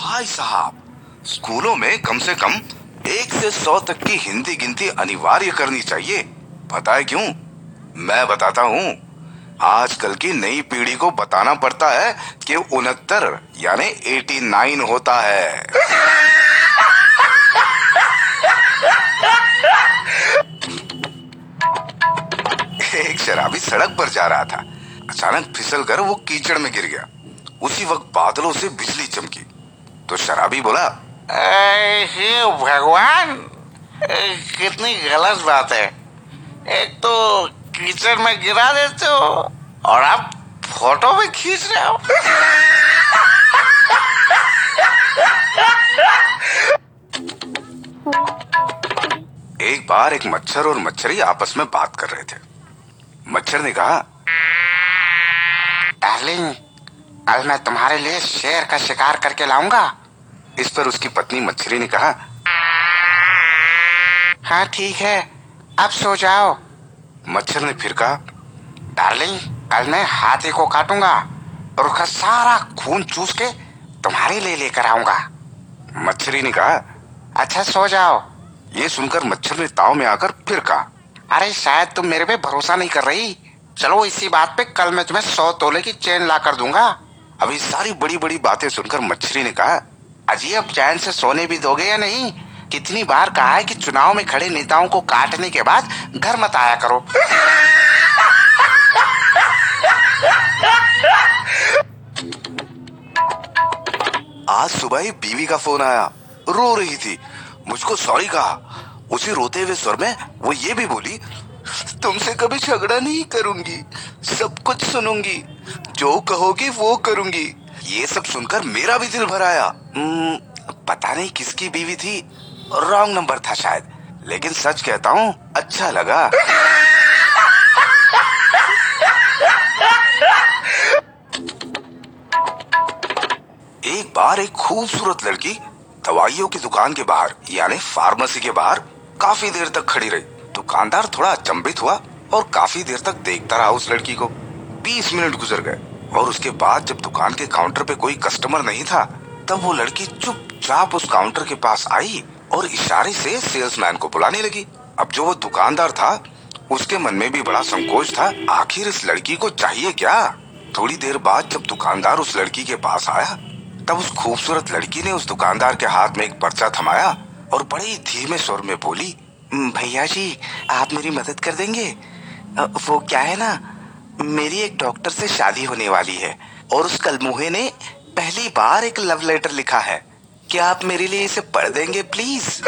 भाई साहब, स्कूलों में कम से कम एक से सौ तक की हिंदी गिनती अनिवार्य करनी चाहिए। पता है क्यों? मैं बताता हूँ। आजकल की नई पीढ़ी को बताना पड़ता है कि उनहत्तर, यानी एटी नाइन होता है। एक शराबी सड़क पर जा रहा था। अचानक फिसल कर वो कीचड़ में गिर गया। उसी वक्त बादलों से बिजली चमकी। तो शराबी बोला हे भगवान, कितनी गलत बात है। एक तो कीचड़ में गिरा देते हो और आप फ़ोटो भी खींच रहे हो। एक बार एक मच्छर और मच्छरी आपस में बात कर रहे थे। मच्छर ने कहा, डार्लिंग, कल मैं तुम्हारे लिए शेर का शिकार करके लाऊँगा। इस पर उसकी पत्नी मच्छरी ने कहा हाँ ठीक है। अब सो जाओ। मच्छर ने फिर कहा डार्लिंग कल मैं हाथी को काटूँगा और उसका सारा खून चूस के तुम्हारे लिए लेकर आऊँगा। मच्छरी ने कहा अच्छा सो जाओ। ये सुनकर मच्छर ने ताव में आकर फिर कहा अरे शायद तुम मेरे पे भरोसा नहीं कर रही। चलो इसी बात पे कल मैं तुम्हें सौ तोले की चेन ला कर दूँगा। अभी सारी बड़ी बड़ी बातें सुनकर मच्छरी ने कहा अजी अब चैन से सोने भी दोगे या नहीं? कितनी बार कहा है कि चुनाव में खड़े नेताओं को काटने के बाद घर मत आया करो। आज सुबह ही बीवी का फ़ोन आया। रो रही थी। मुझको सॉरी कहा। उसी रोते हुए स्वर में वो ये भी बोली, तुमसे कभी झगड़ा नहीं करूँगी। सब कुछ सुनूँगी। जो कहोगी वो करूँगी। ये सब सुनकर मेरा भी दिल भर आया। हम्म, पता नहीं किसकी बीवी थी। रॉन्ग नंबर था शायद। लेकिन सच कहता हूँ अच्छा लगा। एक बार एक खूबसूरत लड़की दवाइयों की दुकान के बाहर यानी फार्मेसी के बाहर काफ़ी देर तक खड़ी रही। दुकानदार थोड़ा अचंभित हुआ और काफ़ी देर तक देखता रहा उस लड़की को। बीस मिनट गुजर गए। और उसके बाद जब दुकान के काउंटर पे कोई कस्टमर नहीं था तब वो लड़की चुपचाप उस काउंटर के पास आई और इशारे से सेल्समैन को बुलाने लगी। अब जो वो दुकानदार था उसके मन में भी बड़ा संकोच था आखिर इस लड़की को चाहिए क्या? थोड़ी देर बाद जब दुकानदार उस लड़की के पास आया तब उस खूबसूरत लड़की ने उस दुकानदार के हाथ में एक पर्चा थमाया और बड़े धीमे स्वर में बोली "हम्म, भैया जी आप मेरी मदद कर देंगे? वो क्या है ना मेरी एक डॉक्टर से शादी होने वाली है और उस कलमुहे ने पहली बार एक लव लेटर लिखा है। क्या आप मेरे लिए इसे पढ़ देंगे, प्लीज़?